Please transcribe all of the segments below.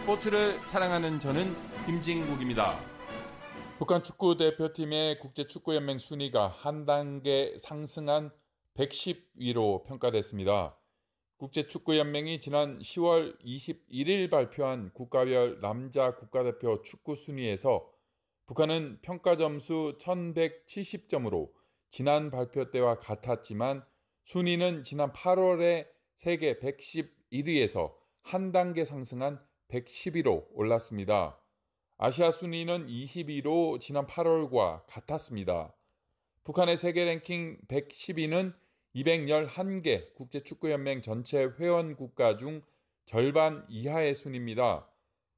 스포츠를 사랑하는 저는 김진국입니다. 북한 축구 대표팀의 국제축구연맹 순위가 한 단계 상승한 110위로 평가됐습니다. 국제축구연맹이 지난 10월 21일 발표한 국가별 남자 국가대표 축구 순위에서 북한은 평가 점수 1170점으로 지난 발표 때와 같았지만 순위는 지난 8월에 세계 111위에서 한 단계 상승한 110위로 올랐습니다. 아시아 순위는 22로 지난 8월과 같았습니다. 북한의 세계 랭킹 110위는 211개 국제축구연맹 전체 회원 국가 중 절반 이하의 순입니다.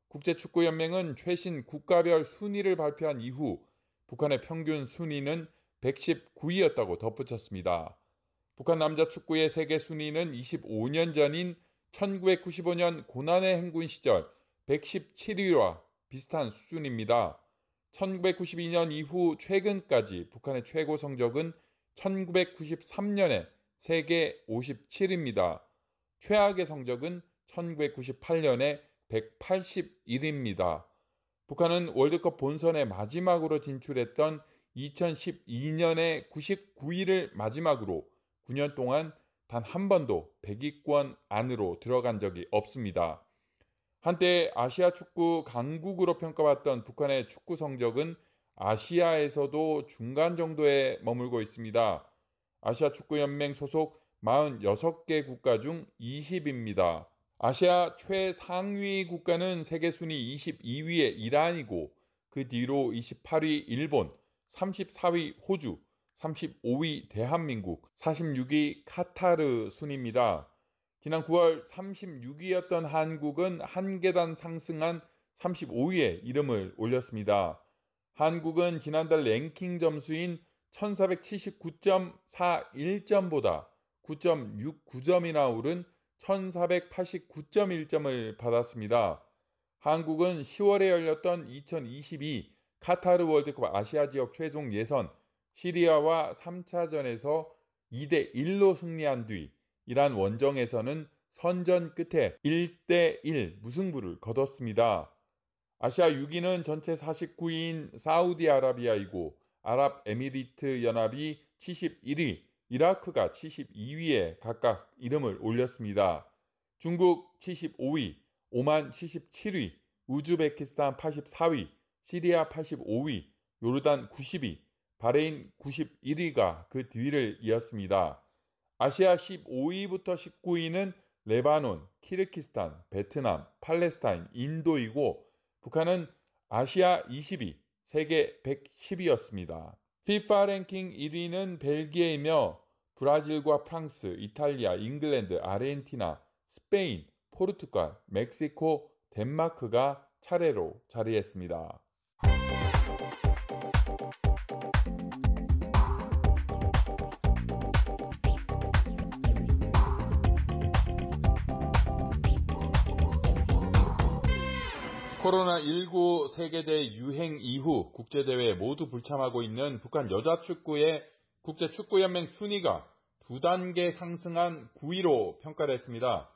국제축구연맹은 최신 국가별 순위를 발표한 이후 북한의 평균 순위는 119위였다고 덧붙였습니다. 북한 남자 축구의 세계 순위는 25년 전인 1995년 고난의 행군 시절 117위와 비슷한 수준입니다. 1992년 이후 최근까지 북한의 최고 성적은 1993년에 세계 57입니다. 최악의 성적은 1998년에 181입니다. 북한은 월드컵 본선에 마지막으로 진출했던 2012년에 99위를 마지막으로 9년 동안 단 한 번도 100위권 안으로 들어간 적이 없습니다. 한때 아시아 축구 강국으로 평가받던 북한의 축구 성적은 아시아에서도 중간 정도에 머물고 있습니다. 아시아 축구연맹 소속 46개 국가 중 20입니다. 아시아 최상위 국가는 세계 순위 22위의 이란이고 그 뒤로 28위 일본, 34위 호주, 35위 대한민국, 46위 카타르 순입니다. 지난 9월 36위였던 한국은 한 계단 상승한 35위에 이름을 올렸습니다. 한국은 지난달 랭킹 점수인 1479.41점보다 9.69점이나 오른 1489.1점을 받았습니다. 한국은 10월에 열렸던 2022 카타르 월드컵 아시아 지역 최종 예선 시리아와 3차전에서 2대 1로 승리한 뒤 이란 원정에서는 선전 끝에 1대 1 무승부를 거뒀습니다. 아시아 6위는 전체 49위인 사우디아라비아이고 아랍에미리트 연합이 71위, 이라크가 72위에 각각 이름을 올렸습니다. 중국 75위, 오만 77위, 우즈베키스탄 84위, 시리아 85위, 요르단 90위, 바레인 91위가 그 뒤를 이었습니다. 아시아 15위부터 19위는 레바논, 키르기스스탄, 베트남, 팔레스타인, 인도이고 북한은 아시아 20위, 세계 110위였습니다. FIFA 랭킹 1위는 벨기에이며 브라질과 프랑스, 이탈리아, 잉글랜드, 아르헨티나, 스페인, 포르투갈, 멕시코, 덴마크가 차례로 자리했습니다. 코로나19 세계대 유행 이후 국제대회에 모두 불참하고 있는 북한 여자축구의 국제축구연맹 순위가 두 단계 상승한 9위로 평가됐습니다.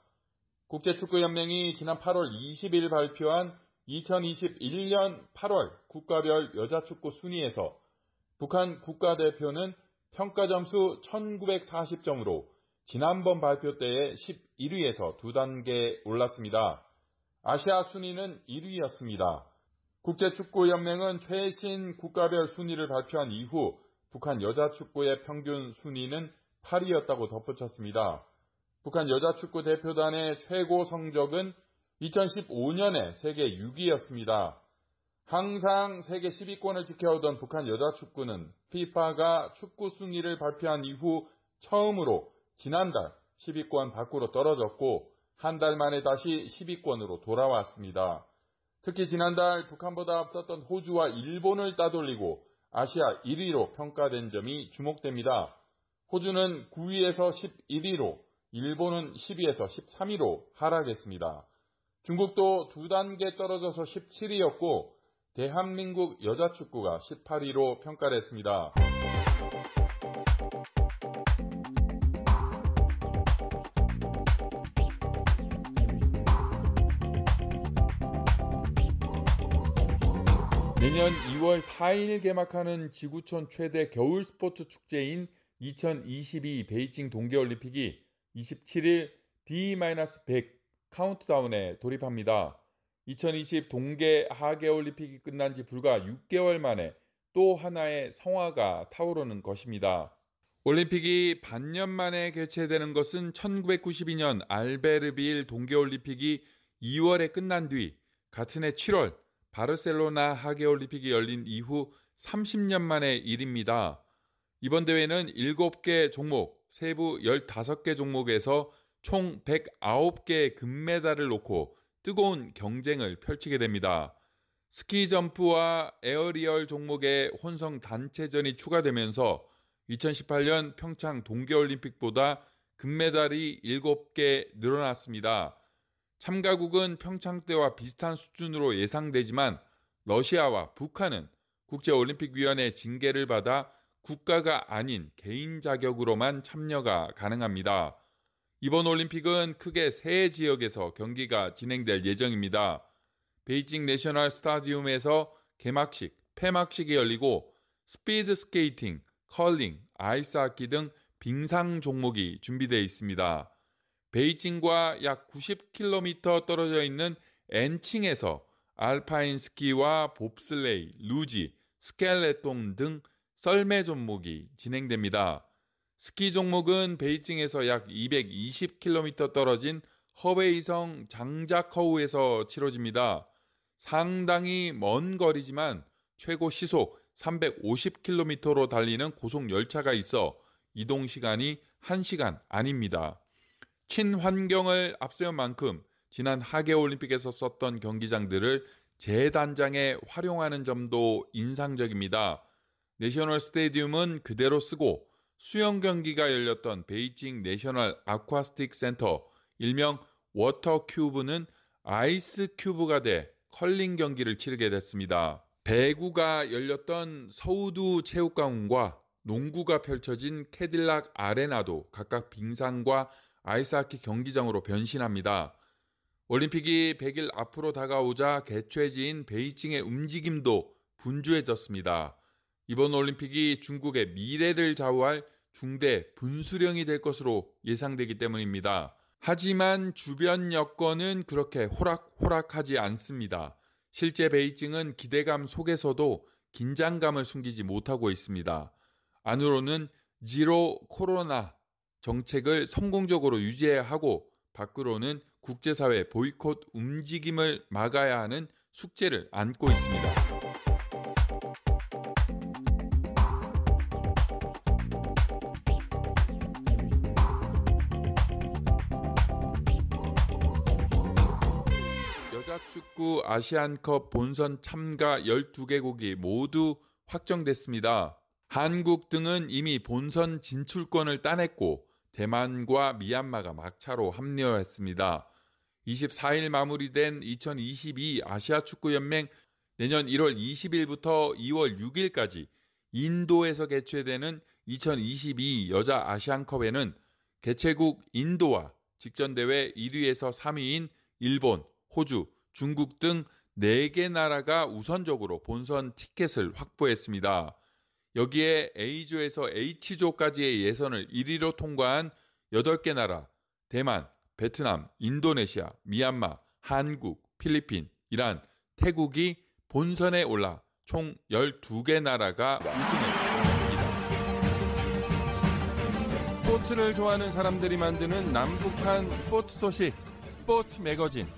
국제축구연맹이 지난 8월 20일 발표한 2021년 8월 국가별 여자축구 순위에서 북한 국가대표는 평가점수 1940점으로 지난번 발표 때의 11위에서 두 단계 올랐습니다. 아시아 순위는 1위였습니다. 국제축구연맹은 최신 국가별 순위를 발표한 이후 북한 여자축구의 평균 순위는 8위였다고 덧붙였습니다. 북한 여자축구 대표단의 최고 성적은 2015년에 세계 6위였습니다. 항상 세계 10위권을 지켜오던 북한 여자축구는 FIFA가 축구 순위를 발표한 이후 처음으로 지난달 10위권 밖으로 떨어졌고 한 달 만에 다시 10위권으로 돌아왔습니다. 특히 지난달 북한보다 앞섰던 호주와 일본을 따돌리고 아시아 1위로 평가된 점이 주목됩니다. 호주는 9위에서 11위로, 일본은 10위에서 13위로 하락했습니다. 중국도 두 단계 떨어져서 17위였고, 대한민국 여자축구가 18위로 평가됐습니다. 내년 2월 4일 개막하는 지구촌 최대 겨울 스포츠 축제인 2022 베이징 동계올림픽이 27일 D-100 카운트다운에 돌입합니다. 2020 동계 하계올림픽이 끝난 지 불과 6개월 만에 또 하나의 성화가 타오르는 것입니다. 올림픽이 반년 만에 개최되는 것은 1992년 알베르빌 동계올림픽이 2월에 끝난 뒤 같은 해 7월 바르셀로나 하계올림픽이 열린 이후 30년 만의 일입니다. 이번 대회는 7개 종목, 세부 15개 종목에서 총 109개의 금메달을 놓고 뜨거운 경쟁을 펼치게 됩니다. 스키 점프와 에어리얼 종목의 혼성 단체전이 추가되면서 2018년 평창 동계올림픽보다 금메달이 7개 늘어났습니다. 참가국은 평창 때와 비슷한 수준으로 예상되지만 러시아와 북한은 국제올림픽위원회 징계를 받아 국가가 아닌 개인 자격으로만 참여가 가능합니다. 이번 올림픽은 크게 세 지역에서 경기가 진행될 예정입니다. 베이징 내셔널 스타디움에서 개막식, 폐막식이 열리고 스피드 스케이팅, 컬링, 아이스 하키 등 빙상 종목이 준비되어 있습니다. 베이징과 약 90km 떨어져 있는 옌칭에서 알파인 스키와 봅슬레이, 루지, 스켈레톤 등 썰매 종목이 진행됩니다. 스키 종목은 베이징에서 약 220km 떨어진 허베이성 장자커우에서 치러집니다. 상당히 먼 거리지만 최고 시속 350km로 달리는 고속 열차가 있어 이동 시간이 1시간 안입니다. 친환경을 앞세운 만큼 지난 하계올림픽에서 썼던 경기장들을 재단장에 활용하는 점도 인상적입니다. 내셔널 스테디움은 그대로 쓰고 수영 경기가 열렸던 베이징 내셔널 아쿠아틱스 센터, 일명 워터 큐브는 아이스 큐브가 돼 컬링 경기를 치르게 됐습니다. 배구가 열렸던 서우두 체육관과 농구가 펼쳐진 캐딜락 아레나도 각각 빙상과 아이스하키 경기장으로 변신합니다. 올림픽이 100일 앞으로 다가오자 개최지인 베이징의 움직임도 분주해졌습니다. 이번 올림픽이 중국의 미래를 좌우할 중대 분수령이 될 것으로 예상되기 때문입니다. 하지만 주변 여건은 그렇게 호락호락하지 않습니다. 실제 베이징은 기대감 속에서도 긴장감을 숨기지 못하고 있습니다. 안으로는 지로 코로나 정책을 성공적으로 유지해야 하고 밖으로는 국제사회 보이콧 움직임을 막아야 하는 숙제를 안고 있습니다. 여자 축구 아시안컵 본선 참가 12개국이 모두 확정됐습니다. 한국 등은 이미 본선 진출권을 따냈고 대만과 미얀마가 막차로 합류했습니다. 24일 마무리된 2022 아시아 축구 연맹 내년 1월 20일부터 2월 6일까지 인도에서 개최되는 2022 여자 아시안컵에는 개최국 인도와 직전 대회 1위에서 3위인 일본, 호주, 중국 등 4개 나라가 우선적으로 본선 티켓을 확보했습니다. 여기에 A조에서 H조까지의 예선을 1위로 통과한 8개 나라, 대만, 베트남, 인도네시아, 미얀마, 한국, 필리핀, 이란, 태국이 본선에 올라 총 12개 나라가 우승을 했습니다. 스포츠를 좋아하는 사람들이 만드는 남북한 스포츠 소식, 스포츠 매거진.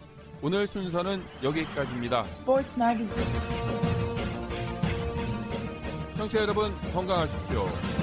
오늘 순서는 여기까지입니다. Sports Magazine. 청취자 여러분 건강하십시오.